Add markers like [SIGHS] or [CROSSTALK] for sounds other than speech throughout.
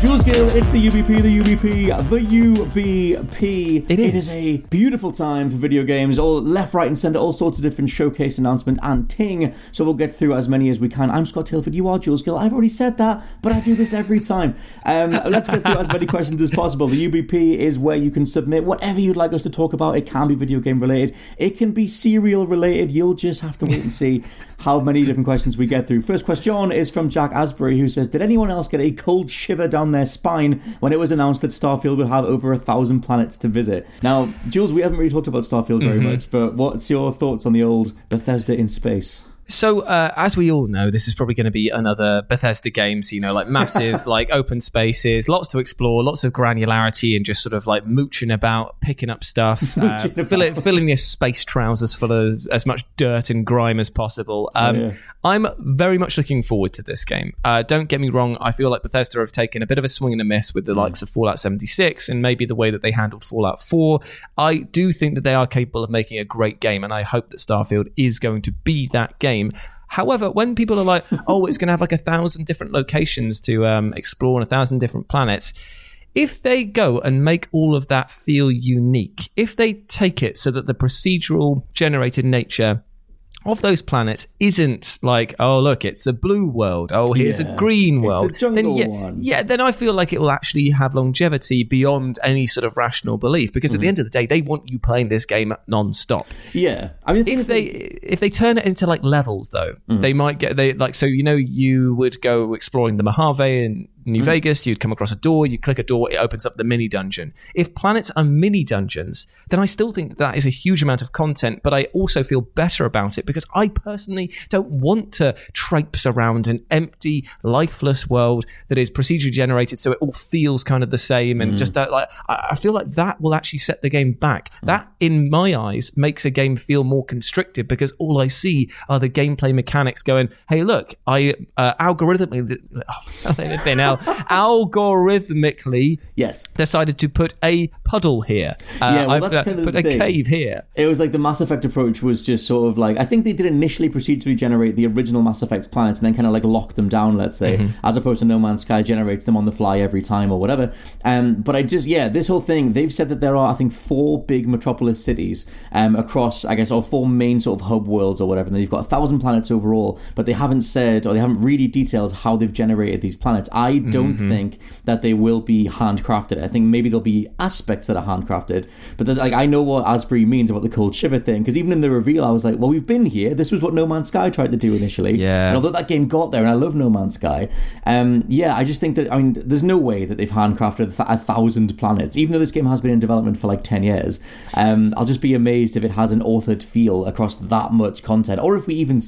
Jules Gill, it's the UBP, the UBP, the UBP. It It is. is a beautiful time for video games, all left, right, and centre, all sorts of different showcase announcement and ting. So we'll get through as many as we can. I'm Scott Tilford, you are Jules Gill. I've already said that, but I do this every time. Um, let's get through as many questions as possible. The UBP is where you can submit whatever you'd like us to talk about. It can be video game related, it can be serial related. You'll just have to wait and see how many different questions we get through. First question is from Jack Asbury, who says, Did anyone else get a cold shiver down their spine when it was announced that Starfield would have over a thousand planets to visit? Now, Jules, we haven't really talked about Starfield very mm-hmm. much, but what's your thoughts on the old Bethesda in space? So, uh, as we all know, this is probably going to be another Bethesda game. So, you know, like massive, [LAUGHS] like open spaces, lots to explore, lots of granularity, and just sort of like mooching about, picking up stuff, [LAUGHS] uh, fill it, filling your space trousers full of as, as much dirt and grime as possible. Um, yeah. I'm very much looking forward to this game. Uh, don't get me wrong, I feel like Bethesda have taken a bit of a swing and a miss with the likes of Fallout 76 and maybe the way that they handled Fallout 4. I do think that they are capable of making a great game, and I hope that Starfield is going to be that game. However, when people are like, [LAUGHS] oh, it's going to have like a thousand different locations to um, explore and a thousand different planets, if they go and make all of that feel unique, if they take it so that the procedural generated nature of those planets isn't like, oh look, it's a blue world. Oh, here's Yeah. a green It's a world. jungle then yeah, one. yeah, then I feel like it will actually have longevity beyond any sort of rational belief. Because Mm-hmm. at the end of the day, they want you playing this game non-stop Yeah. I mean, the if they if they turn it into like levels though they might get they like so you know you would go exploring the mojave in new vegas you'd come across a door you click a door it opens up the mini dungeon. If planets are mini dungeons then i still think that, that is a huge amount of content but i also feel better about it because i personally don't want to traipse around an empty lifeless world that is procedurally generated so it all feels kind of the same and just uh, like I feel like that will actually set the game back. That, in my eyes, makes a game feel more constricted because all I see are the gameplay mechanics going, "Hey, look, I uh, algorithmically, [LAUGHS] oh, now algorithmically yes. decided to put a puddle here. Uh, Yeah, well, that's uh, kind of put a thing. cave here." It was like the Mass Effect approach was just sort of like I think they did initially procedurally generate the original Mass Effect planets and then kind of like lock them down, let's say, Mm-hmm. as opposed to No Man's Sky generates them on the fly every time or whatever. Um, but I just yeah, this whole thing they've said that there are I think four big metropolis cities um, across I guess or four main sort of hub worlds or whatever. And then you've got a thousand planets overall, but they haven't said or they haven't really detailed how they've generated these planets. I don't Mm-hmm. think that they will be handcrafted. I think maybe there'll be aspects that are handcrafted, but then, like I know what Asbury means about the cold shiver thing because even in the reveal, I was like, well, we've been here. This was what No Man's Sky tried to do initially. Yeah. And although that game got there, and I love No Man's Sky, um, yeah, I just think that I mean, there's no way that they've handcrafted a, thousand planets, even though this game has been in development for like ten years. Um, I'll just be amazed if it has an authored feel across that much content, or if we even.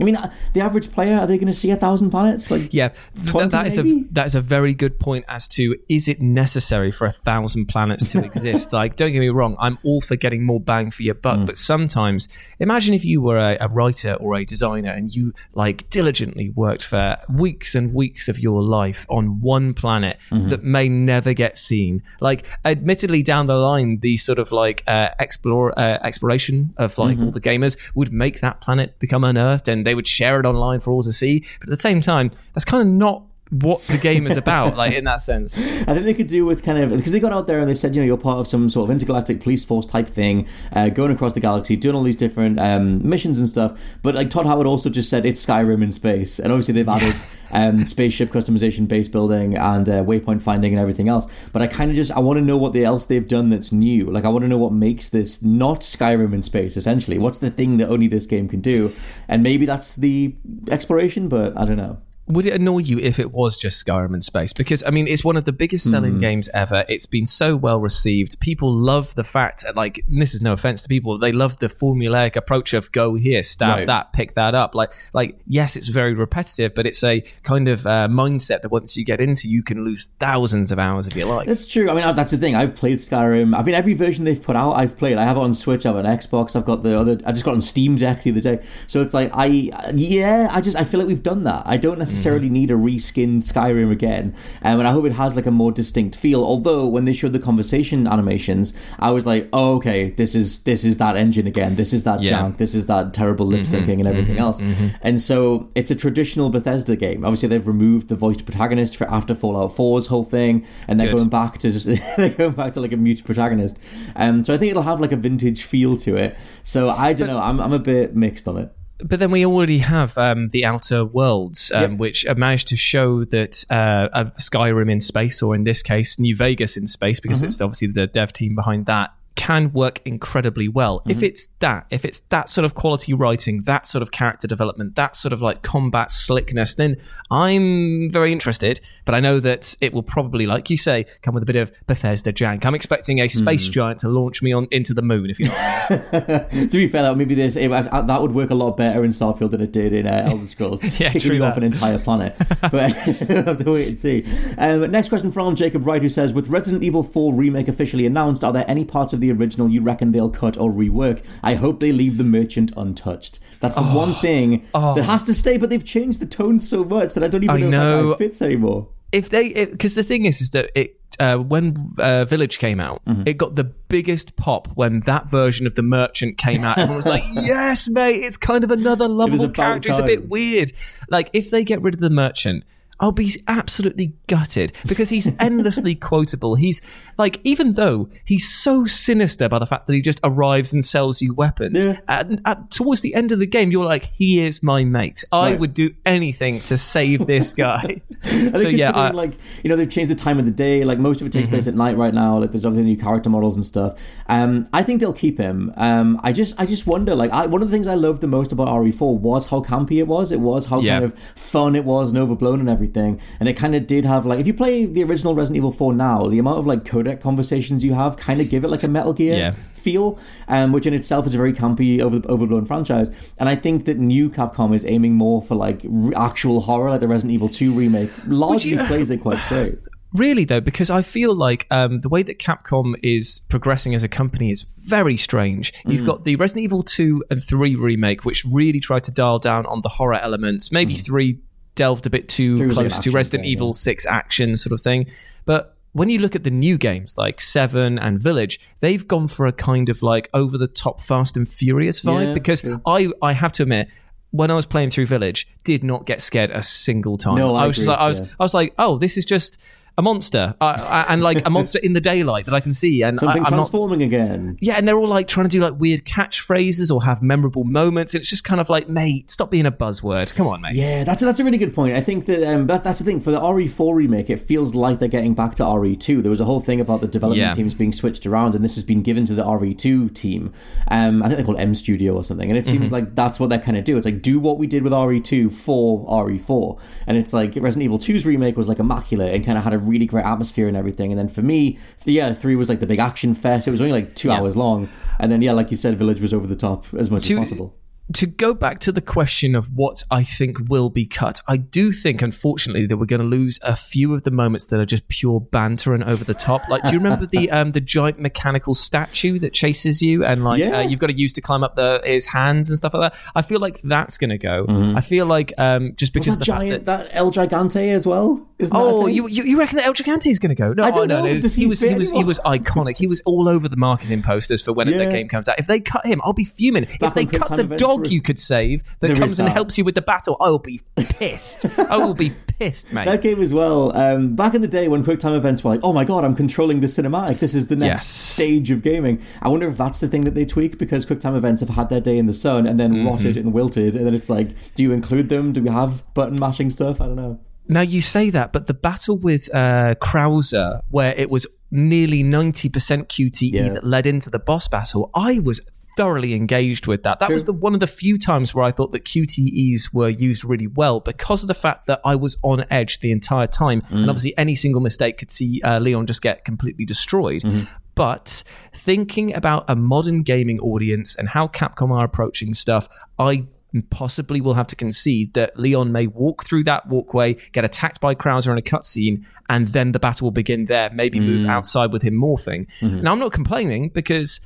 I mean, uh, the average player are they going to see a thousand planets? Like, Yeah, th- 20 that is a maybe? that is a very good point as to is it necessary for a thousand planets to [LAUGHS] exist? like, don't get me wrong, I'm all for getting more bang for your buck, but sometimes imagine if you were a, a writer or a designer and you like diligently worked for weeks and weeks of your life on one planet that may never get seen. Like, admittedly, down the line, the sort of like uh, explore uh, exploration of like all the gamers would make that planet become unearthed and they would share it online for all to see. But at the same time, that's kind of not what the game is about, like in that sense. I think they could do with kind of because they got out there and they said, you know, you're part of some sort of intergalactic police force type thing, uh, going across the galaxy, doing all these different um, missions and stuff. But like Todd Howard also just said, it's Skyrim in space, and obviously they've added [LAUGHS] um, spaceship customization, base building, and uh, waypoint finding and everything else. But I kind of just I want to know what the else they've done that's new. Like I want to know what makes this not Skyrim in space. Essentially, what's the thing that only this game can do? And maybe that's the exploration, but I don't know. Would it annoy you if it was just Skyrim in space? Because I mean, it's one of the biggest selling Mm. games ever. It's been so well received. People love the fact, like, and this is no offense to people, they love the formulaic approach of go here, stab Right. that, pick that up. Like, like yes, it's very repetitive, but it's a kind of uh, mindset that once you get into, you can lose thousands of hours of your life. That's true. I mean, that's the thing. I've played Skyrim. I mean, every version they've put out, I've played. I have it on Switch. I have an Xbox. I've got the other. I just got on Steam Deck the other day. So it's like I, yeah, I just I feel like we've done that. I don't necessarily need a reskinned Skyrim again, um, and I hope it has like a more distinct feel. Although when they showed the conversation animations, I was like, oh, okay, this is this is that engine again. This is that Yeah. junk. This is that terrible lip syncing and everything else. And so it's a traditional Bethesda game. Obviously, they've removed the voiced protagonist for after Fallout 4's whole thing, and they're Good. going back to just [LAUGHS] they're going back to like a mute protagonist. Um, so I think it'll have like a vintage feel to it. So I don't know. I'm I'm a bit mixed on it. But then we already have um, the Outer Worlds, um, Yep. which have managed to show that uh, a Skyrim in space, or in this case, New Vegas in space, because it's obviously the dev team behind that, can work incredibly well. If it's that, if it's that sort of quality writing, that sort of character development, that sort of like combat slickness, then I'm very interested. But I know that it will probably, like you say, come with a bit of Bethesda jank. I'm expecting a space giant to launch me on into the moon. If you know what I mean. [LAUGHS] to be fair, that maybe this that would work a lot better in Starfield than it did in uh, Elder [LAUGHS] Scrolls. Yeah, kicking off an entire planet. [LAUGHS] but we'll have to wait and see. Um, next question from Jacob Wright, who says, "With Resident Evil 4 remake officially announced, are there any parts of the original you reckon they'll cut or rework? I hope they leave the merchant untouched. That's the one thing that has to stay. But they've changed the tone so much that I don't even I know, if know. that fits anymore." if they because the thing is is that it uh, when uh, Village came out, Mm-hmm. it got the biggest pop when that version of the Merchant came out. Everyone was like, [LAUGHS] "Yes, mate, it's kind of another lovable character. It's a bit weird." Like if they get rid of the Merchant. I'll be absolutely gutted because he's [LAUGHS] endlessly quotable. He's like, even though he's so sinister by the fact that he just arrives and sells you weapons, Yeah. at, at, towards the end of the game, you're like, he is my mate. I Right. would do anything to save this guy. [LAUGHS] [LAUGHS] So yeah, I, like you know they've changed the time of the day. Like most of it takes place at night right now. Like there's obviously new character models and stuff. Um, I think they'll keep him. Um, I just I just wonder. Like I, one of the things I loved the most about RE4 was how campy it was. It was how Yeah. kind of fun it was and overblown and everything. And it kind of did have like if you play the original Resident Evil 4 now, the amount of like codec conversations you have kind of give it like a Metal Gear Yeah. feel, um, which in itself is a very campy, over, overblown franchise. And I think that new Capcom is aiming more for like r- actual horror, like the Resident Evil 2 remake. Largely you- plays it quite straight. [SIGHS] Really though, because I feel like um, the way that Capcom is progressing as a company is very strange. Mm. You've got the Resident Evil 2 and 3 remake, which really tried to dial down on the horror elements. Maybe 3 delved a bit too. Three was like an close to Resident thing, Evil yeah. 6 action sort of thing. But when you look at the new games like 7 and Village, they've gone for a kind of like over the top Fast and Furious vibe Yeah, because true. I I have to admit when I was playing through Village, did not get scared a single time. No, I was agree, like, I was yeah. I was like, oh, this is just a monster, uh, uh, and like a monster in the daylight that I can see, and I, Something I'm not. transforming again. Yeah, and they're all like trying to do like weird catchphrases or have memorable moments, and it's just kind of like, mate, stop being a buzzword. Come on, mate. Yeah, that's a, that's a really good point. I think that um, that, that's the thing for the RE4 remake. It feels like they're getting back to RE2. There was a whole thing about the development Yeah. teams being switched around, and this has been given to the RE2 team. Um, I think they're called M Studio or something, and it seems like that's what they're kind of do. It's like do what we did with RE2 for RE4, and it's like Resident Evil 2's remake was like immaculate and kind of had a really great atmosphere and everything. And then for me, the, yeah, three was like the big action fest. It was only like two Yeah. hours long, and then yeah, like you said, Village was over the top as much To- as possible. To go back to the question of what I think will be cut, I do think, unfortunately, that we're going to lose a few of the moments that are just pure banter and over the top. Like, do you remember the [LAUGHS] um, the giant mechanical statue that chases you and like Yeah. uh, you've got to use to climb up the his hands and stuff like that? I feel like that's going to go. I feel like um, just because that the giant, that. that El Gigante as well? Isn't Oh, you, you you reckon that El Gigante is going to go? No, I don't no, know. no. Does he he was he was he was iconic. He was all over the marketing posters for when Yeah. the game comes out. If they cut him, I'll be fuming. Back if they cut the dog dog you could save that There comes and helps you with the battle. I will be pissed. I will be [LAUGHS] pissed, mate. That game as well. Um, back in the day when QuickTime events were like, "Oh my god, I'm controlling the cinematic. This is the next Yes. stage of gaming." I wonder if that's the thing that they tweak because QuickTime events have had their day in the sun and then Mm-hmm. rotted and wilted, and then it's like, do you include them? Do we have button mashing stuff? I don't know. Now you say that, but the battle with uh, Krauser, where it was nearly ninety percent QTE Yeah. that led into the boss battle, I was thoroughly engaged with that. That True. was the one of the few times where I thought that QTEs were used really well because of the fact that I was on edge the entire time, Mm. and obviously any single mistake could see uh, Leon just get completely destroyed. Mm-hmm. But thinking about a modern gaming audience and how Capcom are approaching stuff, I possibly will have to concede that Leon may walk through that walkway, get attacked by Krauser in a cutscene, and then the battle will begin there. Maybe move outside with him morphing. Now, I'm not complaining because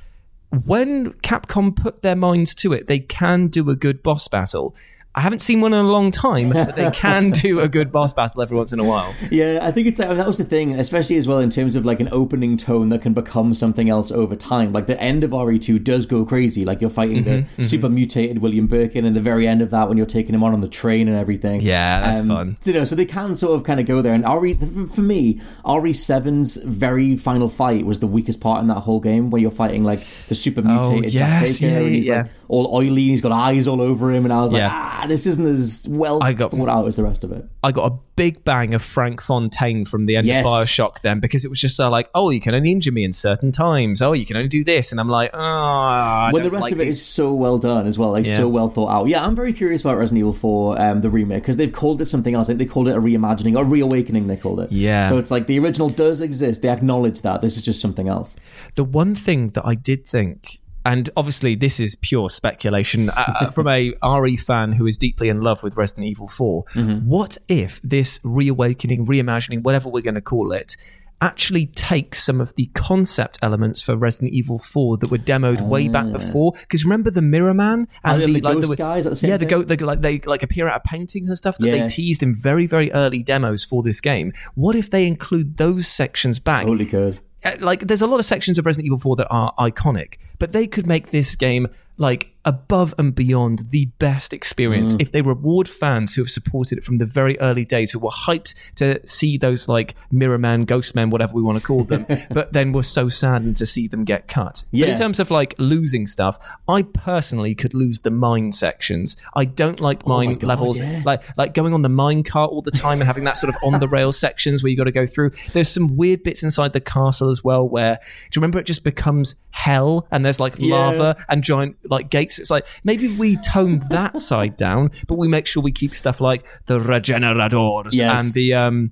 when Capcom put their minds to it, they can do a good boss battle. I haven't seen one in a long time, but they can do a good boss battle every once in a while. Yeah, I think it's that was the thing, especially as well in terms of like an opening tone that can become something else over time. Like the end of RE2 does go crazy. Like you're fighting Mm-hmm, the super mutated William Birkin, and the very end of that when you're taking him on on the train and everything. Yeah, that's um, fun. You know, so they can sort of kind of go there. And RE for me, RE7's very final fight was the weakest part in that whole game, where you're fighting like the super oh, mutated Jack Oh, yes, Baker, yeah, and he's yeah. like all oily and he's got eyes all over him, and I was like, Yeah. Ah, ah, this isn't as well I got- thought out as the rest of it. I got a big bang of Frank Fontaine from the end Yes. of Bioshock then because it was just uh, like, oh, you can only injure me in certain times. Oh, you can only do this. And I'm like, oh, I when the rest like of it these- is so well done as well, like Yeah. so well thought out. Yeah, I'm very curious about Resident Evil 4, um, the remake, because they've called it something else. Like they called it a reimagining or reawakening. They called it. Yeah. So it's like the original does exist. They acknowledge that this is just something else. the one thing that I did think, and obviously this is pure speculation uh, uh, [LAUGHS] from a RE fan who is deeply in love with Resident Evil 4. Mm-hmm. What if this reawakening, reimagining, whatever we're going to call it, actually takes some of the concept elements for Resident Evil 4 that were demoed way back before? Because remember the Mirror Man Ah. Oh, and the ghost guys the same yeah, the go, the, like they like appear out of paintings and stuff that Yeah. they teased in very very early demos for this game. What if they include those sections back? Holy good. Uh, like there's a lot of sections of Resident Evil 4 that are iconic, but they could make this game like above and beyond the best Mm. experience if they reward fans who have supported it from the very early days, who were hyped to see those like Mirror Man, Ghost Men, whatever we want to call them, [LAUGHS] but then were so saddened to see them get cut. But Yeah. in terms of like losing stuff, I personally could lose the mine sections. I don't like mine Oh God, levels, yeah. like like going on the mine cart all the time and having that sort of on the rail sections where you got to go through. There's some weird bits inside the castle as well where do you remember it just becomes hell and there's like Yeah. lava and giant like gates. It's like maybe we tone that side down, but we make sure we keep stuff like the regeneradors Yes. and the um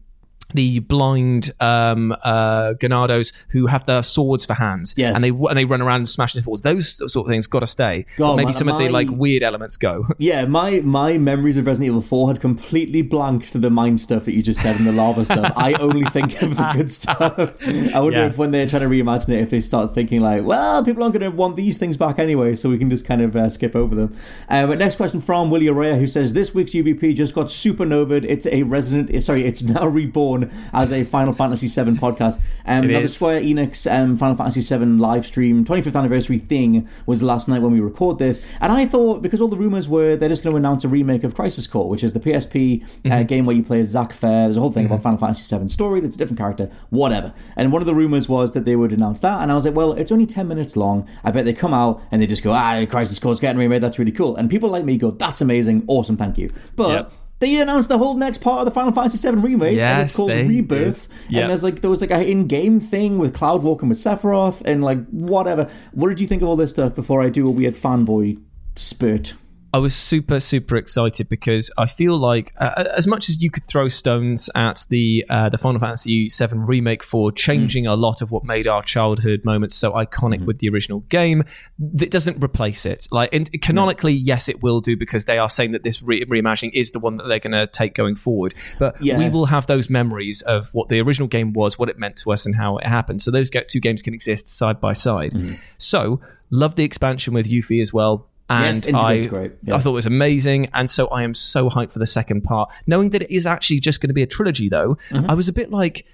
the blind um, uh, Ganados who have their swords for hands, Yes. and they and they run around and smash into walls. Those sort of things got to stay. God, maybe man, some of the like weird elements go. [LAUGHS] Yeah, my my memories of Resident Evil 4 had completely blanked to the mind stuff that you just said and the lava stuff. I only think of the good stuff. I wonder Yeah. if when they're trying to reimagine it, if they start thinking like, well, people aren't going to want these things back anyway, so we can just kind of uh, skip over them. Uh, but next question from Willie Araya, who says this week's UBP just got supernovaed. It's a Resident, sorry, it's now reborn as a Final Fantasy VII podcast. Um, now the. Square Enix um, Final Fantasy VII live stream 25th anniversary thing was last night when we record this, and I thought because all the rumors were they're just going to announce a remake of Crisis Core, which is the PSP uh, game where you play as Zack Fair. There's a whole thing about Final Fantasy VII story that's a different character, whatever. And one of the rumors was that they would announce that, and I was like, well, it's only 10 minutes long. I bet they come out and they just go, ah, Crisis Core's getting remade. That's really cool. And people like me go, that's amazing, awesome, thank you. But. Yep. They announced the whole next part of the Final Fantasy VII remake, and it's called Rebirth. Yep. And there's like there was like a in-game thing with Cloud walking with Sephiroth and like whatever. What did you think of all this stuff before I do a weird fanboy spurt? I was super, super excited because I feel like, uh, as much as you could throw stones at the uh, the Final Fantasy VII remake for changing a lot of what made our childhood moments so iconic with the original game, that doesn't replace it. Like canonically, yes, it will do because they are saying that this re- reimagining is the one that they're going to take going forward. But Yeah. we will have those memories of what the original game was, what it meant to us, and how it happened. So those two games can exist side by side. So love the expansion with Yuffie as well. And Yes, I, great. Yeah. I thought it was amazing, and so I am so hyped for the second part. Knowing that it is actually just going to be a trilogy, though, Mm-hmm. I was a bit like,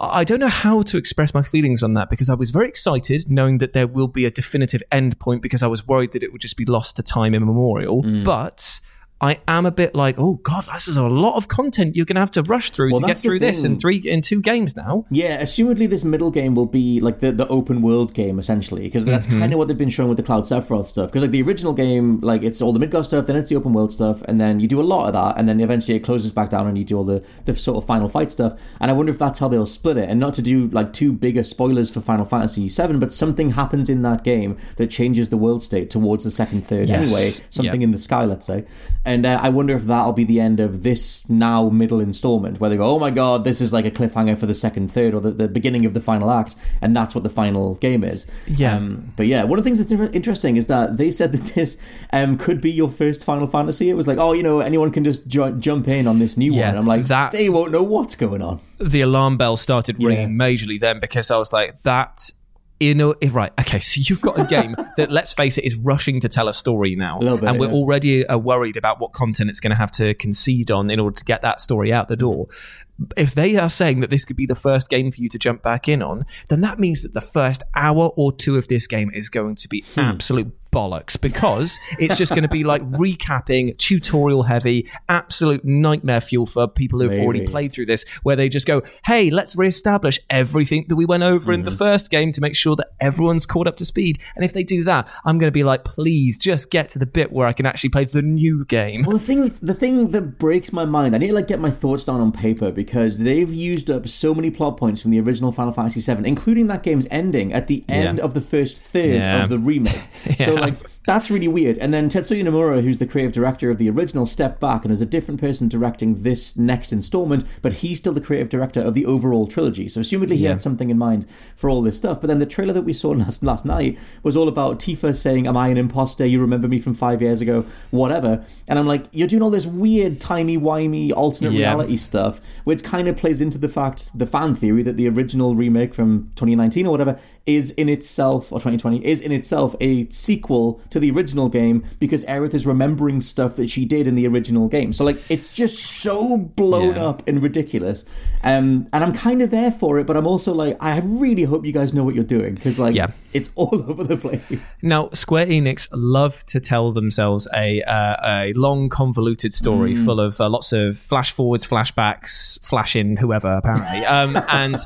I don't know how to express my feelings on that because I was very excited knowing that there will be a definitive end point because I was worried that it would just be lost to time immemorial. Mm. But I am a bit like, oh god, this is a lot of content you're going to have to rush through Well, to get through this in three in two games now. Yeah, assumedly this middle game will be like the, the open world game essentially, because that's Mm-hmm. kind of what they've been showing with the Cloud Sephiroth stuff. Because like the original game, like it's all the Midgar stuff, then it's the open world stuff, and then you do a lot of that, and then eventually it closes back down and you do all the the sort of final fight stuff. And I wonder if that's how they'll split it, and not to do like too bigger spoilers for Final Fantasy VII, but something happens in that game that changes the world state towards the second third Yes. anyway, something Yeah. in the sky, let's say. And uh, I wonder if that'll be the end of this now middle installment, where they go, oh my god, this is like a cliffhanger for the second third or the, the beginning of the final act, and that's what the final game is. Yeah. Um, but yeah, one of the things that's interesting is that they said that this um, could be your first Final Fantasy. It was like, oh, you know, anyone can just ju- jump in on this new Yeah, one. I'm like, that- they won't know what's going on. the alarm bell started Yeah. ringing majorly then because I was like, that. You know, eh, right? Okay, so you've got a game [LAUGHS] that, let's face it, is rushing to tell a story now, little bit, and we're yeah. already uh, worried about what content it's going to have to concede on in order to get that story out the door. If they are saying that this could be the first game for you to jump back in on, then that means that the first hour or two of this game is going to be Hmm. absolute bollocks because it's just going to be like [LAUGHS] recapping, tutorial heavy, absolute nightmare fuel for people who've already played through this, where they just go, hey, let's reestablish everything that we went over in the mm-hmm. first game to make sure that everyone's caught up to speed. And if they do that, I'm going to be like, please just get to the bit where I can actually play the new game. Well, the thing, the thing that breaks my mind, I need to like get my thoughts down on paper because they've used up so many plot points from the original Final Fantasy VII, including that game's ending at the end Yeah. of the first third Yeah. of the remake. [LAUGHS] So like [LAUGHS] that's really weird. And then Tetsuya Nomura, who's the creative director of the original, stepped back, and there's a different person directing this next installment, but he's still the creative director of the overall trilogy. So assumedly he Yeah. had something in mind for all this stuff. But then the trailer that we saw [LAUGHS] last last night was all about Tifa saying, "Am I an imposter? You remember me from five years ago? Whatever." And I'm like, you're doing all this weird, timey wimey alternate Yeah. reality stuff, which kind of plays into the fact, the fan theory that the original remake from 2019 or whatever is in itself, or 2020 is in itself a sequel to the original game because Aerith is remembering stuff that she did in the original game. So like, it's just so blown Yeah. up and ridiculous. Um, and I'm kind of there for it, but I'm also like, I really hope you guys know what you're doing because like, Yeah. it's [LAUGHS] all over the place. Now, Square Enix love to tell themselves a uh, a long, convoluted story Mm. full of uh, lots of flash forwards, flashbacks, flashing whoever apparently, um, [LAUGHS] and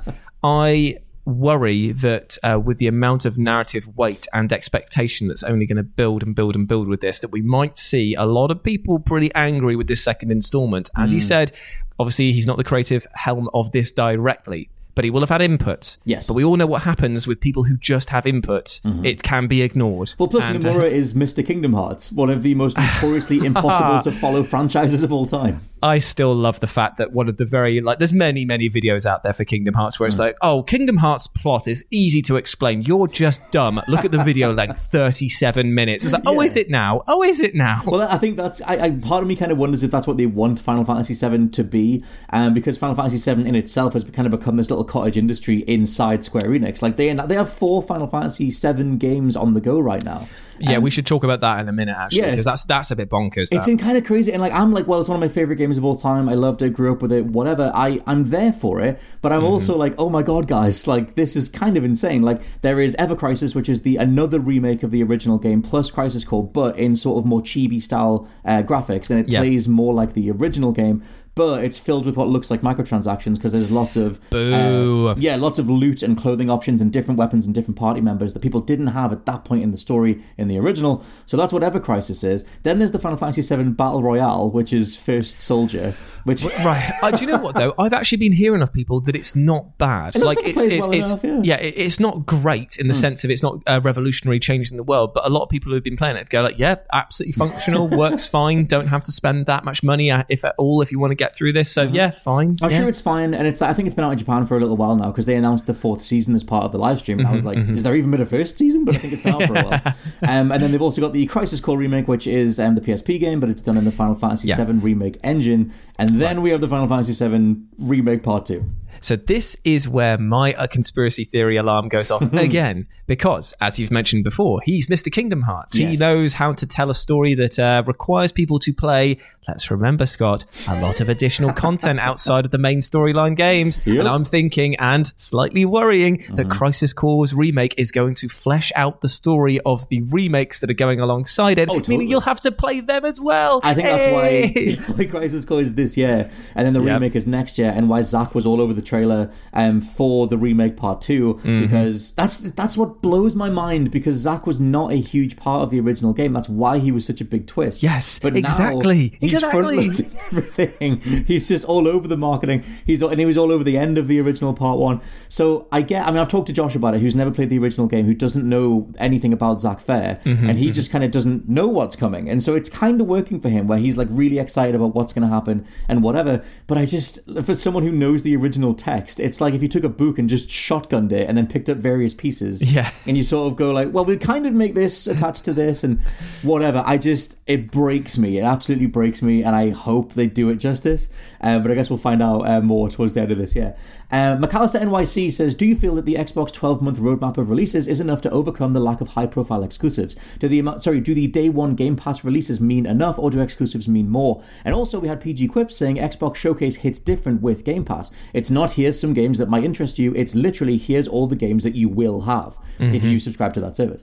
I worry that uh, with the amount of narrative weight and expectation that's only going to build and build and build with this, that we might see a lot of people pretty angry with this second installment. As Mm. you said, obviously he's not the creative helm of this directly. But he will have had input. Yes. But we all know what happens with people who just have input. It can be ignored. Mm-hmm. Well, plus And, uh, [LAUGHS] is Mr. Kingdom Hearts, one of the most notoriously [LAUGHS] impossible to follow franchises of all time. I still love the fact that one of the very like there's many many videos out there for Kingdom Hearts where it's like oh Kingdom Hearts plot is easy to explain you're just dumb look at the video [LAUGHS] length 37 minutes it's like oh is it now oh is it now Well, I think that's. I, I part of me kind of wonders if that's what they want Final Fantasy VII to be, um, because Final Fantasy VII in itself has kind of become this little cottage industry inside Square Enix. Like they they have four Final Fantasy VII games on the go right now. Yeah we should talk about that in a minute actually Yeah. because that's that's a bit bonkers It's that. in kind of crazy, and like I'm like, well, it's one of my favorite games of all time. I loved it, grew up with it, whatever. I I'm there for it, but I'm also like, oh my god, guys, like this is kind of insane. Like there is Ever Crisis, which is the another remake of the original game plus Crisis Core, but in sort of more chibi style uh, graphics, and it Yeah. plays more like the original game. But it's filled with what looks like microtransactions because there's lots of Boo. uh, yeah, lots of loot and clothing options and different weapons and different party members that people didn't have at that point in the story in the original. So that's what Ever Crisis is. Then there's the Final Fantasy VII Battle Royale, which is First Soldier, which Right. Uh, do you know what though? [LAUGHS] I've actually been hearing of people that it's not bad. It like like it it's plays it's, well it's enough, yeah. it, it's not great in the sense of it's not a revolutionary change in the world. But a lot of people who've been playing it go like, yeah, absolutely functional, [LAUGHS] works fine. Don't have to spend that much money uh, if at all if you want to get through this. So yeah, fine. I'm yeah. sure it's fine, and it's. I think it's been out in Japan for a little while now because they announced the fourth season as part of the live stream. And I was like, is there even been a first season? But I think it's been out for a while. [LAUGHS] Um, and then they've also got the Crisis Core remake, which is um, the PSP game, but it's done in the Final Fantasy Yeah. VII remake engine. And then we have the Final Fantasy VII remake part two. So this is where my uh, conspiracy theory alarm goes off [LAUGHS] again, because as you've mentioned before, he's Mr. Kingdom Hearts. He knows how to tell a story that uh, requires people to play. Let's remember, Scott, a lot of additional content outside of the main storyline games. And I'm thinking, and slightly worrying, Mm-hmm. that Crisis Core's remake is going to flesh out the story of the remakes that are going alongside it, Oh, totally. meaning you'll have to play them as well. I think that's why, [LAUGHS] why Crisis Core is this year, and then the Yep. remake is next year, and why Zack was all over the trailer um, for the remake part 2 Mm-hmm. because that's that's what blows my mind. Because Zack was not a huge part of the original game. That's why he was such a big twist. Yes, but now exactly, he's exactly. front-loading [LAUGHS] everything. He's just all over the marketing. He's and he was all over the end of the original part one. So I get. I mean, I've talked to Josh about it, who's never played the original game, who doesn't know anything about Zack Fair, Mm-hmm, and he just kind of doesn't know what's coming. And so it's kind of working for him, where he's like really excited about what's going to happen and whatever. But I just, for someone who knows the original text, it's like if you took a book and just shotgunned it and then picked up various pieces, Yeah. and you sort of go like, well, we kind of make this attached to this and whatever. I just it breaks me. It absolutely breaks me, and I hope they do it justice. Uh, but I guess we'll find out uh, more towards the end of this year. Uh, McAllister NYC says, "Do you feel that the Xbox 12 month roadmap of releases is enough to overcome the lack of high profile exclusives? Do the sorry, do the day one Game Pass releases mean enough, or do exclusives mean more?" And also, we had PG Quip saying Xbox Showcase hits different with Game Pass. It's not here's some games that might interest you. It's literally here's all the games that you will have if you subscribe to that service.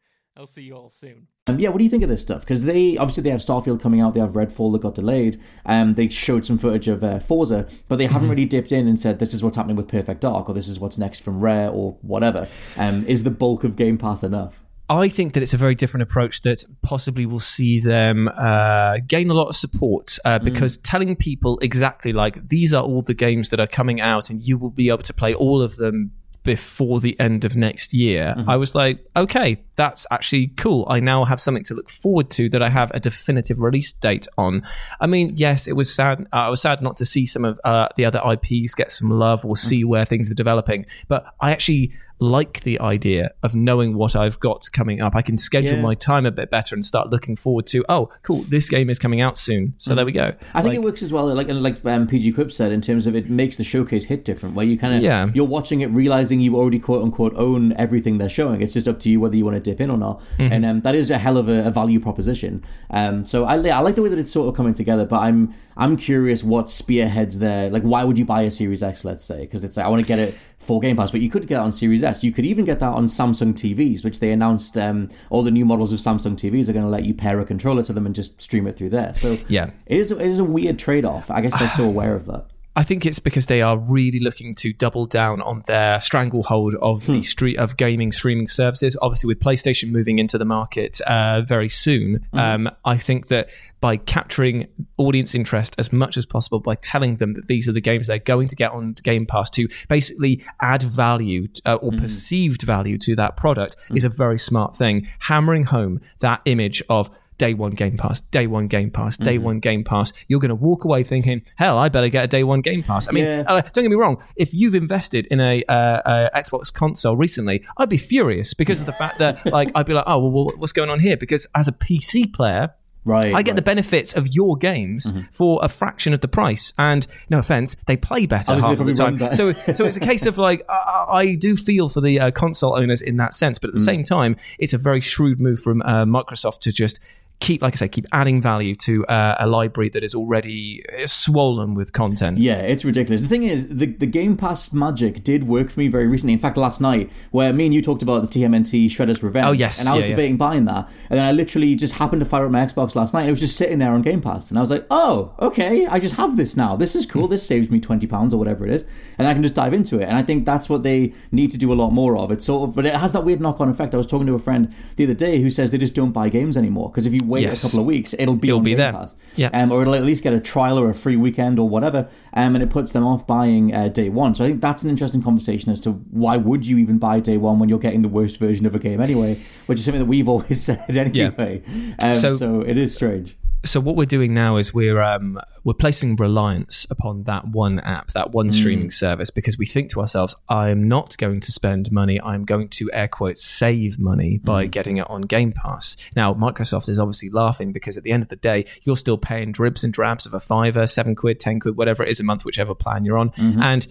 I'll see you all soon. Um, yeah, what do you think of this stuff? Because they obviously they have Starfield coming out, they have Redfall that got delayed. Um, they showed some footage of uh, Forza, but they haven't really dipped in and said this is what's happening with Perfect Dark or this is what's next from Rare or whatever. Um, is the bulk of Game Pass enough? I think that it's a very different approach that possibly will see them uh, gain a lot of support uh, because telling people exactly like these are all the games that are coming out and you will be able to play all of them before the end of next year. I was like, okay, that's actually cool. I now have something to look forward to that I have a definitive release date on. I mean, yes, it was sad. Uh, I was sad not to see some of uh, the other IPs get some love or see where things are developing, but I actually like the idea of knowing what I've got coming up. I can schedule Yeah. my time a bit better and start looking forward to, oh, cool, this game is coming out soon. So there we go. I think Like- it works as well, like like um, PG Quip said, in terms of it makes the showcase hit different. Where you kind of Yeah. you're watching it, realizing you already quote unquote own everything they're showing. It's just up to you whether you want to dip in or not. Mm-hmm. And um, that is a hell of a, a value proposition. Um, so I, I like the way that it's sort of coming together. But I'm I'm curious what spearheads there. Like, why would you buy a Series X? Let's say because it's like I want to get it for Game Pass, but you could get it on Series S. You could even get that on Samsung TVs, which they announced. Um, all the new models of Samsung TVs are going to let you pair a controller to them and just stream it through there. So Yeah. it is, it is a weird trade off. I guess they're so [SIGHS] aware of that. I think it's because they are really looking to double down on their stranglehold of Hmm. the street of gaming streaming services. Obviously, with PlayStation moving into the market uh, very soon, Hmm. um, I think that by capturing audience interest as much as possible, by telling them that these are the games they're going to get on Game Pass to basically add value uh, Hmm. or perceived value to that product, is a very smart thing. Hammering home that image of day one Game Pass, day one Game Pass, day Mm-hmm. one Game Pass. You're going to walk away thinking, hell, I better get a day one Game Pass. I mean, Yeah. uh, don't get me wrong. If you've invested in a, uh, uh Xbox console recently, I'd be furious because of the fact that, [LAUGHS] like, I'd be like, oh, well, what's going on here? Because as a PC player, Right. I get the benefits of your games Mm-hmm. for a fraction of the price, and no offense, they play better half the time. So, so it's a case of like I, I do feel for the uh, console owners in that sense, but at the Mm. same time, it's a very shrewd move from uh, Microsoft to just keep, like I say, keep adding value to uh, a library that is already uh, swollen with content. Yeah, it's ridiculous. The thing is, the, the Game Pass magic did work for me very recently. In fact, last night, where me and you talked about the TMNT Shredder's Revenge. Oh, yes. And I was Yeah, yeah. debating buying that. And then I literally just happened to fire up my Xbox last night. It was just sitting there on Game Pass. And I was like, oh, okay, I just have this now. This is cool. This saves me £20 or whatever it is. And I can just dive into it. And I think that's what they need to do a lot more of. It's sort of, but it has that weird knock on effect. I was talking to a friend the other day who says they just don't buy games anymore. Because if you wait Yes. a couple of weeks, it'll be It'll on be Game there. Pass. Yeah. Um, or it'll at least get a trial or a free weekend or whatever, um, and it puts them off buying uh, day one. So I think that's an interesting conversation as to why would you even buy day one when you're getting the worst version of a game anyway, which is something that we've [LAUGHS] always said anyway. Um, so, So- it is strange. So what we're doing now is we're um, we're placing reliance upon that one app, that one mm. streaming service, because we think to ourselves, I am not going to spend money. I'm going to air quotes save money mm. by getting it on Game Pass. Now, Microsoft is obviously laughing because at the end of the day, you're still paying dribs and drabs of a fiver, seven quid, ten quid, whatever it is a month, whichever plan you're on, mm-hmm. and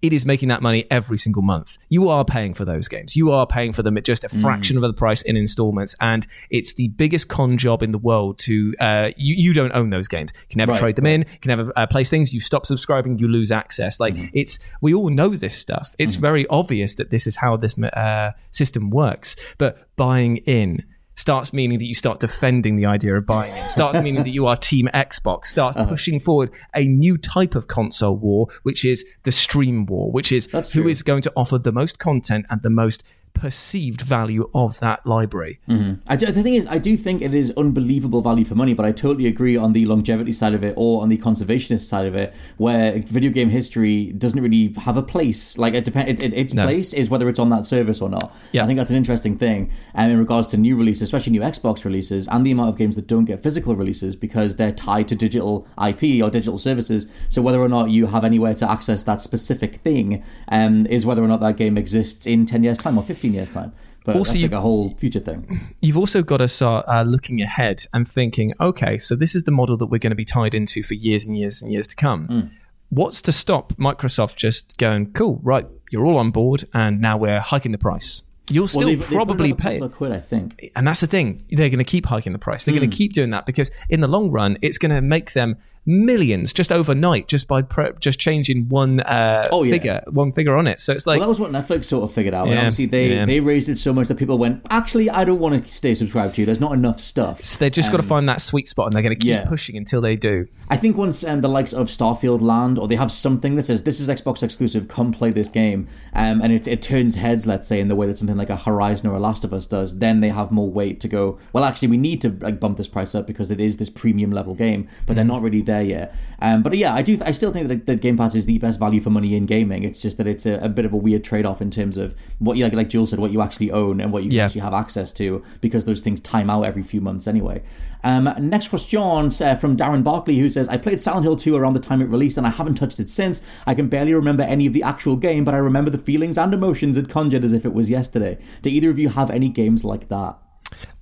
it is making that money every single month. You are paying for those games. You are paying for them at just a fraction of the price in installments, and it's the biggest con job in the world. To uh, you, you don't own those games. You can never Right, trade them in. You can never uh, place things. You stop subscribing, you lose access. Like it's we all know this stuff. It's very obvious that this is how this uh, system works. But buying in starts meaning that you start defending the idea of buying it. Starts meaning that you are Team Xbox. Starts Uh-huh. pushing forward a new type of console war, which is the stream war, which is who is going to offer the most content and the most perceived value of that library. I do, the thing is, I do think it is unbelievable value for money, but I totally agree on the longevity side of it or on the conservationist side of it, where video game history doesn't really have a place. Like it depends, it, it, its No. place is whether it's on that service or not. Yeah. I think that's an interesting thing. And in regards to new releases, especially new Xbox releases, and the amount of games that don't get physical releases because they're tied to digital IP or digital services. So whether or not you have anywhere to access that specific thing um, is whether or not that game exists in ten years' time or fifteen years' time. But Also, that's like a whole future thing. You've also got to start uh, looking ahead and thinking, okay, so this is the model that we're going to be tied into for years and years and years to come. Mm. What's to stop Microsoft just going, cool, right, you're all on board, and now we're hiking the price? You'll still they've- they've probably another pay quid, I think. And that's the thing. They're going to keep hiking the price. They're Hmm. going to keep doing that because in the long run, it's going to make them millions just overnight, just by pre- just changing one uh, Oh, yeah. figure, one figure on it. So it's like, well, that was what Netflix sort of figured out. And obviously, they, yeah. they raised it so much that people went, actually, I don't want to stay subscribed to you. There's not enough stuff. so they've just got to find that sweet spot, and they're going to keep Um, yeah. pushing until they do. I think once um, the likes of Starfield land, or they have something that says, this is Xbox exclusive, come play this game, um, and it, it turns heads, let's say, in the way that something like a Horizon or a Last of Us does, then they have more weight to go, well, actually, we need to like bump this price up because it is this premium level game, but they're not really there there yet. Um, but yeah, I do. I still think that, that Game Pass is the best value for money in gaming. It's just that it's a, a bit of a weird trade off in terms of what you like, like Jules said, what you actually own and what you Yeah. actually have access to, because those things time out every few months anyway. Um, next question uh, from Darren Barkley, who says, "I played Silent Hill 2 around the time it released, and I haven't touched it since. I can barely remember any of the actual game, but I remember the feelings and emotions it conjured as if it was yesterday. Do either of you have any games like that?"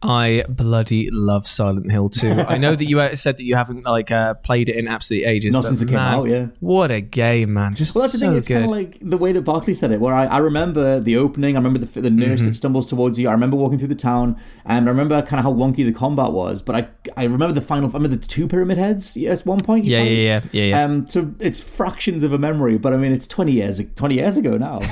I bloody love Silent Hill 2. I know that you uh, said that you haven't like uh, played it in absolute ages. Not since it came man, out, yeah. What a game, man! Just Well, that's the thing. It's kind of like the way that Barkley said it, where I, I remember the opening. I remember the, the nurse Mm-hmm. that stumbles towards you. I remember walking through the town, and I remember kind of how wonky the combat was. But I I remember the final. I remember the two pyramid heads at one point. Yeah, yeah, yeah, yeah, yeah. Um, so it's fractions of a memory, but I mean, it's twenty years twenty years ago now. [LAUGHS]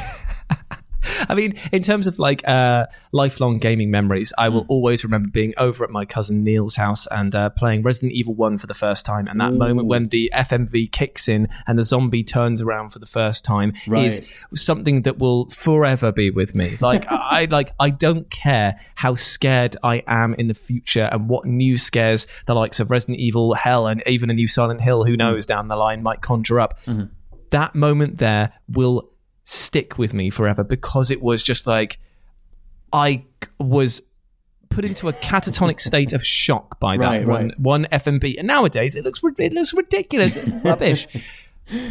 [LAUGHS] I mean, in terms of like uh, lifelong gaming memories, I Hmm. will always remember being over at my cousin Neil's house and uh, playing Resident Evil 1 for the first time. And that moment when the FMV kicks in and the zombie turns around for the first time Right. is something that will forever be with me. [LAUGHS] Like, I like, I don't care how scared I am in the future and what new scares the likes of Resident Evil, Hell, and even a new Silent Hill, who knows, down the line might conjure up. That moment there will stick with me forever because it was just like I was put into a catatonic state of shock by that Right, one right. one FMV. And nowadays it looks it looks ridiculous, It's rubbish.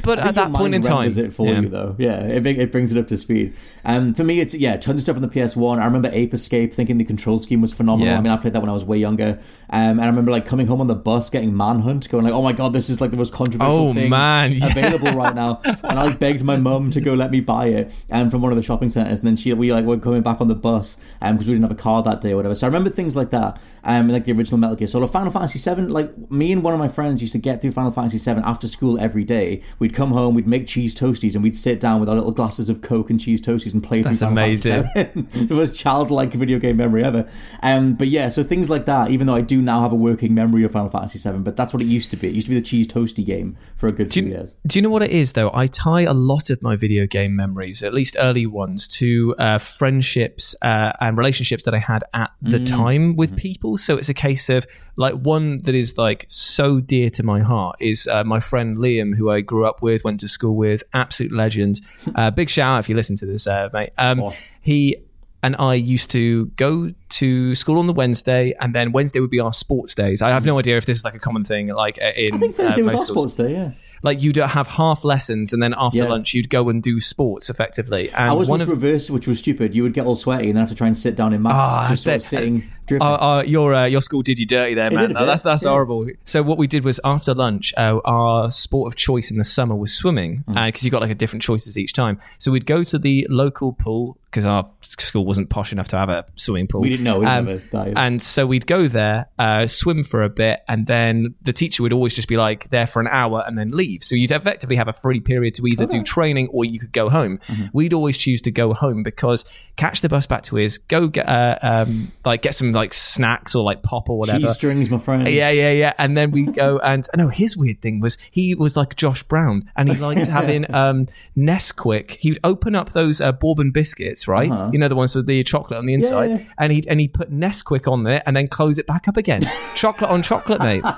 But at that point in time, it for yeah. you though. Yeah, it, it brings it up to speed. Um, for me, it's yeah, tons of stuff on the PS One. I remember Ape Escape, thinking the control scheme was phenomenal. Yeah. I mean, I played that when I was way younger, um, and I remember like coming home on the bus, getting Manhunt, going like, "Oh my god, this is like the most controversial Oh, thing man, yeah. available [LAUGHS] right now." And I begged my mum to go let me buy it, um, from one of the shopping centers, and then she we like were coming back on the bus, um, because we didn't have a car that day or whatever. So I remember things like that, um, like the original Metal Gear Solid, Final Fantasy Seven. Like me and one of my friends used to get through Final Fantasy Seven after school every day. We'd come home, we'd make cheese toasties, and we'd sit down with our little glasses of Coke and cheese toasties and play That's amazing. VII. the most childlike video game memory ever. Um, but yeah, so things like that. Even though I do now have a working memory of Final Fantasy Seven, but that's what it used to be. It used to be the cheese toasty game for a good Do few you, years. do you know what it is though? I tie a lot of my video game memories, at least early ones, to uh, friendships uh, and relationships that I had at the Mm. time with Mm-hmm. people. So it's a case of like one that is like so dear to my heart is uh, my friend Liam, who I grew up with, went to school with, absolute legend. [LAUGHS] Uh, big shout out if you listen to this, uh, mate. Um, he and I used to go to school on the Wednesday, and then Wednesday would be our sports days. I have no idea if this is like a common thing, like uh, in I think Thursday uh, was our sports day. Yeah. like you'd have half lessons and then after Yeah. lunch you'd go and do sports effectively and one was of reverse, which was stupid. You would get all sweaty and then have to try and sit down in maths, Ah, just sort of sitting, uh, uh, your uh, your school did you dirty there, man. No, that's that's yeah. horrible. So what we did was after lunch, uh, our sport of choice in the summer was swimming Mm. because you got like a different choices each time. So we'd go to the local pool because our school wasn't posh enough to have a swimming pool. We didn't know, we didn't Um, and so we'd go there, uh, swim for a bit, and then the teacher would always just be like there for an hour and then leave. So you'd effectively have a free period to either do training or you could go home. Mm-hmm. We'd always choose to go home because catch the bus back to his, go get uh, um, like get some like snacks or like pop or whatever. Cheese strings, my friend. Yeah, yeah, yeah. And then we go and no, his weird thing was he was like Josh Brown and he liked [LAUGHS] having um Nesquik. He would open up those uh, bourbon biscuits, right? You know the ones with the chocolate on the inside, Uh-huh. yeah. and he and he put Nesquik on there and then close it back up again. [LAUGHS] chocolate on chocolate, mate. [LAUGHS]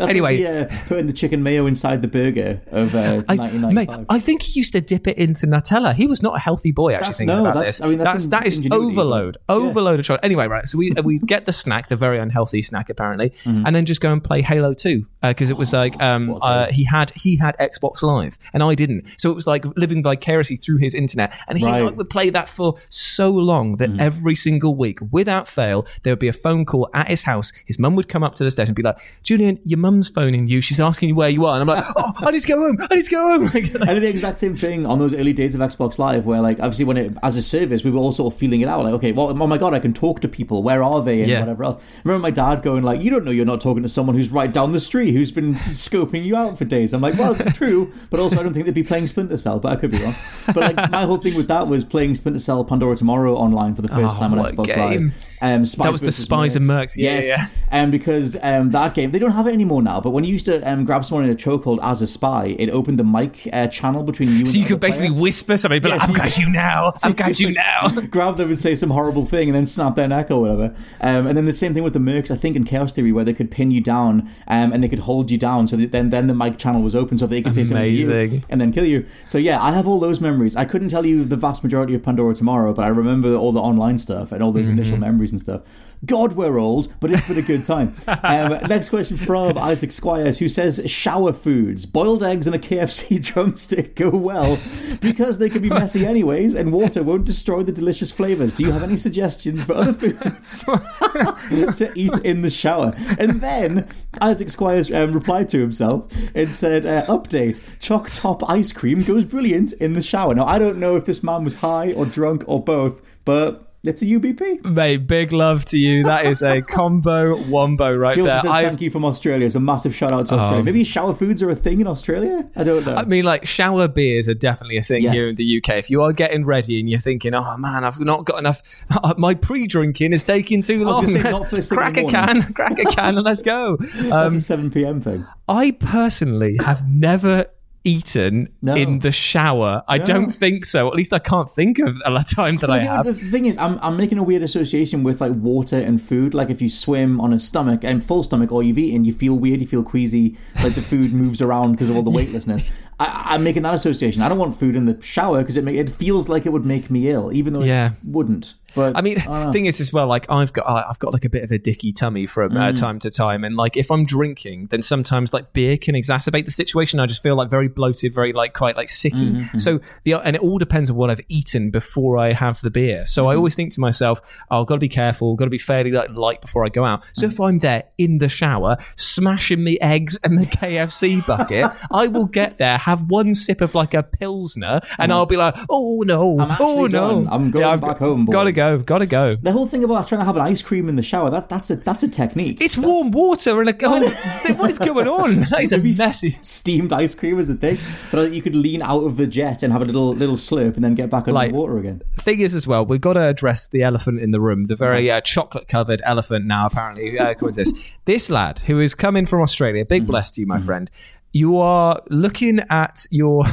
Anyway. the, uh, putting the chicken mayo inside the burger of uh, I, 1995. mate, I think he used to dip it into Nutella. He was not a healthy boy. Actually, That's- thinking no, about that's- this, I mean, that's in- that is ingenuity, overload, yeah. overload of chocolate. Anyway, right. So we we get the snack, the very unhealthy snack, apparently, Mm-hmm. and then just go and play Halo Two because it was like um uh, he had he had Xbox Live and I didn't, so it was like living vicariously through his internet, and he Right. like, would play that for so long that every single week, without fail, there would be a phone call at his house. His mum would come up to the desk and be like, "Julian, your mum's phoning you. She's asking you where you are," and I'm like, [LAUGHS] "Oh, I need to go home. I need to go home." [LAUGHS] I did the exact same thing on those early days of Xbox Live, where like obviously when it as a service, we were all sort of feeling it out. Like, okay, well, oh my god, I can talk to people. Where are they? And Yeah. whatever else. I remember my dad going like, "You don't know you're not talking to someone who's right down the street who's been [LAUGHS] scoping you out for days." I'm like, "Well, true, but also I don't think they'd be playing Splinter Cell, but I could be wrong." But like my whole thing with that was playing Splinter Cell Pandora Tomorrow online for the first [LAUGHS] Oh, time on Xbox game. Live. Um, Spies That was the Spies and Mercs, yeah, yes. yeah. Um, because um, that game they don't have it anymore now. But when you used to um, grab someone in a chokehold as a spy, it opened the mic uh, channel between you. and So you could basically player. whisper something, but Yes, like, I've you got you now. [LAUGHS] I've got you [LAUGHS] now. grab them and say some horrible thing and then snap their neck or whatever. Um, and then the same thing with the Mercs, I think in Chaos Theory, where they could pin you down um, and they could hold you down so that then, then the mic channel was open so they could say something to you and then kill you. So yeah, I have all those memories. I couldn't tell you the vast majority of Pandora Tomorrow, but I remember all the online stuff and all those initial memories and stuff. God, we're old, but it's been a good time. [LAUGHS] um, next question from Isaac Squires, who says shower foods, boiled eggs and a KFC [LAUGHS] drumstick go well because they can be messy anyways, and water won't destroy the delicious flavors. Do you have any suggestions for other foods [LAUGHS] to eat in the shower? And then Isaac Squires um, replied to himself and said, uh, "Update: Choc Top ice cream goes brilliant in the shower." Now I don't know if this man was high or drunk or both, but. It's a UBP. Mate, big love to you. That is a [LAUGHS] combo wombo right He also there. said I've- thank you from Australia. It's a massive shout out to Australia. Oh. Maybe shower foods are a thing in Australia? I don't know. I mean, like shower beers are definitely a thing Yes. here in the UK. If you are getting ready and you're thinking, "Oh man, I've not got enough. [LAUGHS] My pre-drinking is taking too long. say, Let's not [LAUGHS] first thing in crack a can, crack a can, and let's go." That's Um, a 7 p.m. thing. I personally have never eaten No. in the shower. I No. don't think so. At least I can't think of a [LAUGHS] time that I Well, have. The thing is, I'm, I'm making a weird association with like water and food. Like if you swim on a stomach and full stomach, or you've eaten, you feel weird, you feel queasy, like the food moves around because of all the [LAUGHS] weightlessness. I, I'm making that association. I don't want food in the shower because it it feels like it would make me ill, even though Yeah. it wouldn't. But I mean, don't thing is as well, like I've got, I've got like a bit of a dicky tummy from uh, Mm. time to time, and like if I'm drinking, then sometimes like beer can exacerbate the situation. I just feel like very bloated, very like quite like sicky. Mm-hmm, So the and it all depends on what I've eaten before I have the beer. So Mm-hmm. I always think to myself, oh, I've got to be careful, got to be fairly like light before I go out. So Mm-hmm. if I'm there in the shower, smashing me eggs and the KFC bucket, [LAUGHS] I will get there, have one sip of like a pilsner, and I'll be like, oh no, oh no, done. I'm going I've back home, boys. Gotta go, gotta go. the whole thing about trying to have an ice cream in the shower, that, that's, a, that's a technique. It's warm water and a oh, what is going on? [LAUGHS] That is a messy. steamed ice cream is a thing, but uh, you could lean out of the jet and have a little little slurp and then get back under Like- the water again. Thing is, as well, we've got to address the elephant in the room, the very uh, chocolate-covered elephant. Now, apparently, uh, according to this, this lad who is coming from Australia, big bless to you, my friend. You are looking at your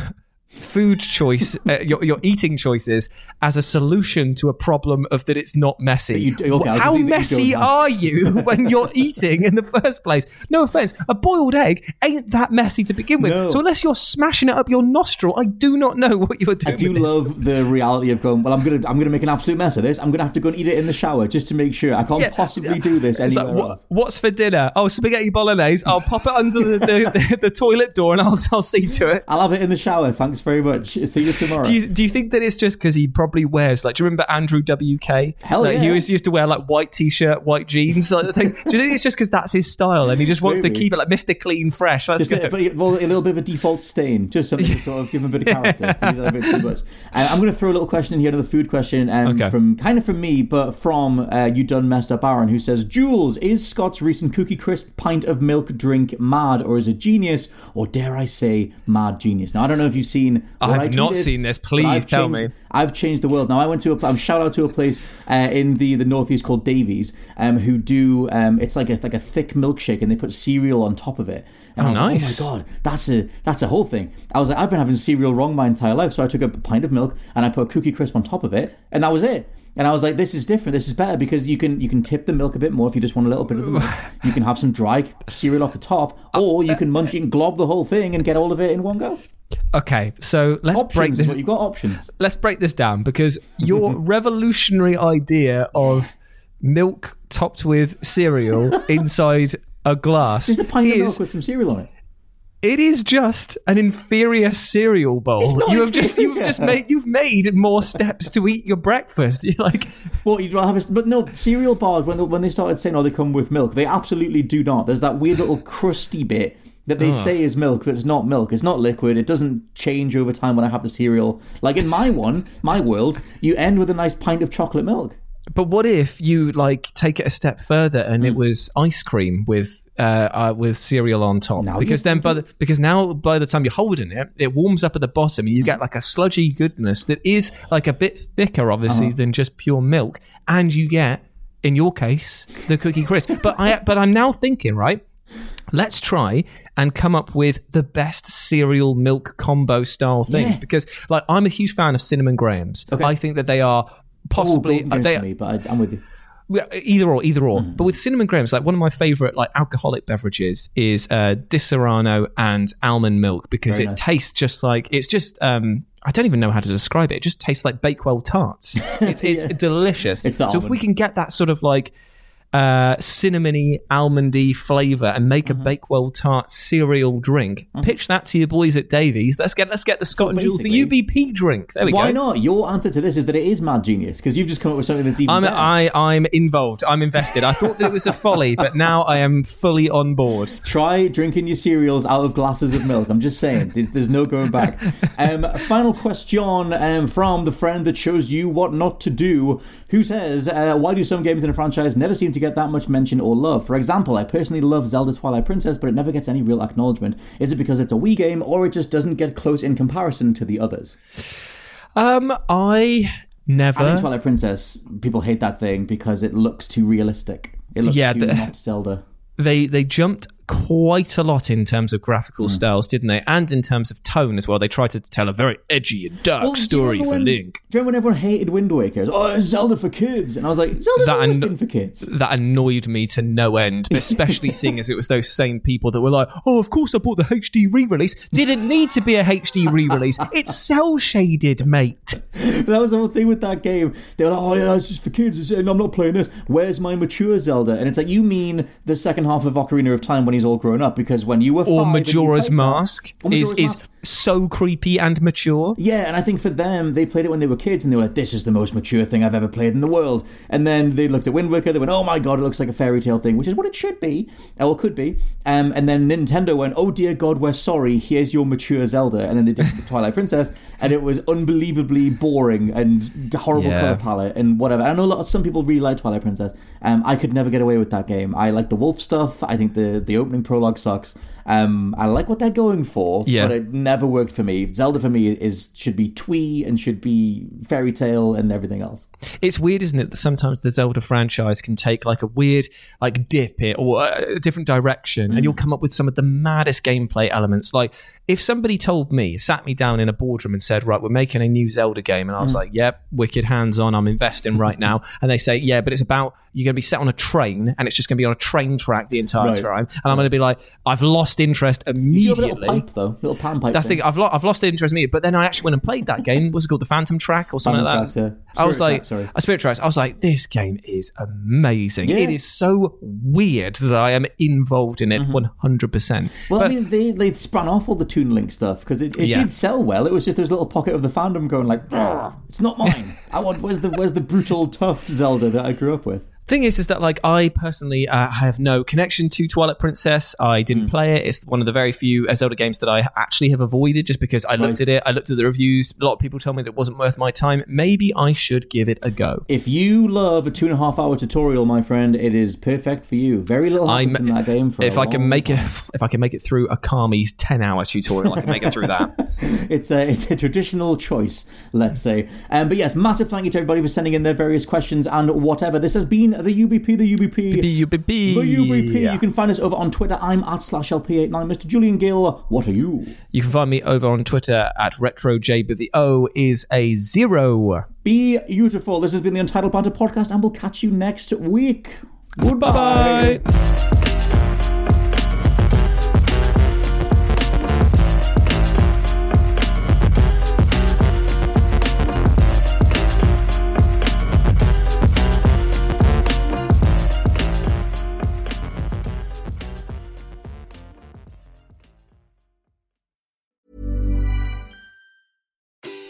food choice, uh, your, your eating choices as a solution to a problem of that it's not messy. you okay, How gonna say that you messy are you [LAUGHS] when you're eating in the first place? No offense, a boiled egg ain't that messy to begin with. No. So unless you're smashing it up your nostril, I do not know what you're doing. I do love the reality of going. Well, I'm gonna I'm gonna make an absolute mess of this. I'm gonna have to go and eat it in the shower just to make sure. I can't Yeah. possibly do this It's anywhere like, what, what's for dinner? Oh, spaghetti bolognese. I'll pop it under the, the, the, the toilet door and I'll, I'll see to it. I'll have it in the shower. Thanks very much. See you tomorrow. Do you, do you think that it's just because he probably wears like? Do you remember Andrew WK? Hell like, He yeah. always used to wear like white t-shirt, white jeans, like the thing. Do you think it's just because that's his style and he just wants Maybe. to keep it like Mister Clean, fresh? Let's Just a, go. well, a little bit of a default stain, just something to sort of give him a bit of [LAUGHS] character. He's a bit too much. Uh, I'm going to throw a little question in here, another food question, um, Okay. from kind of from me, but from uh, you done messed up Aaron, who says, "Jules, is Scott's recent Cookie Crisp pint of milk drink mad, or is it genius, or dare I say, mad genius?" Now I don't know if you've seen. I what have not tweeted, seen this. Please tell changed- me. I've changed the world. Now I went to a um, shout out to a place uh, in the the northeast called Davies, um, who do um, it's like a like a thick milkshake, and they put cereal on top of it. And Oh, I was like, nice. oh my god, that's a that's a whole thing. I was like, I've been having cereal wrong my entire life, so I took a pint of milk and I put a cookie crisp on top of it, and that was it. And I was like, this is different. This is better because you can you can tip the milk a bit more if you just want a little bit of the milk. [SIGHS] You can have some dry cereal off the top, or you can munch, you can glob the whole thing and get all of it in one go. Okay, so let's Options break is this. what you've got options. let's break this down because your [LAUGHS] revolutionary idea of milk topped with cereal [LAUGHS] inside a glass Just a pint of milk with some cereal on it. it is just an inferior cereal bowl. You have just you've just made you've made more steps to eat your breakfast. [LAUGHS] You're like What you'd rather have, a, but no cereal bars when they, when they started saying, "Oh, they come with milk," they absolutely do not. There's that weird little crusty bit that they say is milk that's not milk. It's not liquid. It doesn't change over time when I have the cereal. Like in my one, my world, you end with a nice pint of chocolate milk. But what if you like take it a step further and Hmm. it was ice cream with uh, uh with cereal on top? Now because then by the because now by the time you're holding it, it warms up at the bottom and you get like a sludgy goodness that is like a bit thicker, obviously, Uh-huh. than just pure milk, and you get in your case, the cookie crisp. But I but I'm now thinking, right? Let's try and come up with the best cereal milk combo style things Yeah. because, like, I'm a huge fan of cinnamon grahams. Okay. I think that they are possibly golden they, me, but I, I'm with you. either or, either or. Mm-hmm. But with cinnamon grahams, like one of my favorite like alcoholic beverages is uh, Disaronno and almond milk because Very it nice. tastes just like it's just. um I don't even know how to describe it. It just tastes like Bakewell tarts. [LAUGHS] It's, it's delicious. It's so if we can get that sort of like uh, cinnamony, almondy flavor and make Mm-hmm. a Bakewell tart cereal drink, pitch that to your boys at Davies. Let's get let's get the Scott and Jules the UBP drink. There we Why go. not? Your answer to this is that it is mad genius because you've just come up with something that's even I'm better. I, I'm involved. I'm invested. I thought that it was a folly, but now I am fully on board. Try drinking your cereals out of glasses of milk. I'm just saying, there's, there's no going back. [LAUGHS] Um, final question um, from the friend that shows you what not to do, who says, uh, Why do some games in a franchise never seem to get that much mention or love? For example, I personally love Zelda Twilight Princess, but it never gets any real acknowledgement. Is it because it's a Wii game, or it just doesn't get close in comparison to the others? Um, I never. I think Twilight Princess, people hate that thing because it looks too realistic. It looks Yeah, too the- not Zelda. [LAUGHS] they they jumped quite a lot in terms of graphical Hmm. styles, didn't they? And in terms of tone as well. They tried to tell a very edgy and dark Well, story for when- Link. Do you remember when everyone hated Wind Waker? Was, Oh, Zelda for kids, and I was like, Zelda's That always and- been for kids. That annoyed me to no end, [LAUGHS] especially seeing as it was those same people that were like, "Oh, of course I bought the HD re-release. Didn't need to be a HD re-release. [LAUGHS] It's cel shaded, mate." But that was the whole thing with that game. They were like, "Oh yeah, it's just for kids. It's, I'm not playing this. Where's my mature Zelda?" And it's like, you mean the second half of Ocarina of Time when he's all grown up? Because when you were Or Majora's that- Mask Or is Majora's is Mask. So creepy and mature. Yeah, and I think for them, they played it when they were kids, and they were like, "This is the most mature thing I've ever played in the world." And then they looked at Wind Waker, they went, "Oh my god, it looks like a fairy tale thing," which is what it should be, or could be. Um, and then Nintendo went, "Oh dear God, we're sorry. Here's your mature Zelda." And then they did [LAUGHS] Twilight Princess, and it was unbelievably boring and horrible Yeah. color palette and whatever. I know a lot, some people really like Twilight Princess. Um, I could never get away with that game. I like the wolf stuff. I think the the opening prologue sucks. Um, I like what they're going for, Yeah. but it never worked for me. Zelda for me is should be twee and should be fairy tale and everything else. It's weird, isn't it, that sometimes the Zelda franchise can take like a weird like dip it or a different direction, and you'll come up with some of the maddest gameplay elements. Like if somebody told me, sat me down in a boardroom and said, "Right, we're making a new Zelda game," and I was like, "Yep, wicked hands on, I'm investing right [LAUGHS] now," and they say, "Yeah, but it's about you're going to be set on a train, and it's just going to be on a train track the entire Right. time," and I'm going to be like, "I've lost interest You have a immediately." little pipe though, little pan pipe. That's the thing. thing. I've, lo- I've lost interest in me, but then I actually went and played that game. What's it called? The Phantom Track or something Phantom like that. Tracks, yeah. I was Spirit like, Tracks, sorry. a Spirit Tracks. I was like, this game is amazing. Yeah. It is so weird that I am involved in it Mm-hmm. one hundred percent. Well, I mean, they they spun off all the Toon Link stuff because it, it Yeah. did sell well. It was just there's a little pocket of the fandom going like, "Ugh, it's not mine. I want where's the where's the brutal tough Zelda that I grew up with. Thing is, is that like I personally uh, have no connection to Twilight Princess. I didn't Mm. play it. It's one of the very few Zelda games that I actually have avoided, just because I looked Right. at it. I looked at the reviews. A lot of people told me that it wasn't worth my time. Maybe I should give it a go. If you love a two and a half hour tutorial, my friend, it is perfect for you. Very little happens I'm- in that game. For if I can make it, [LAUGHS] if I can make it through Okami's ten-hour tutorial, I can make it through that. [LAUGHS] it's a it's a traditional choice, let's say. Um, but yes, massive thank you to everybody for sending in their various questions and whatever. This has been the UBP, the UBP. The UBP. The UBP. You can find us over on Twitter. I'm at slash LP89. Mr. Julian Gill, what are you? You can find me over on Twitter at RetroJ, but the O is a zero. Be beautiful. This has been the Untitled Banter podcast, and we'll catch you next week. Bye bye.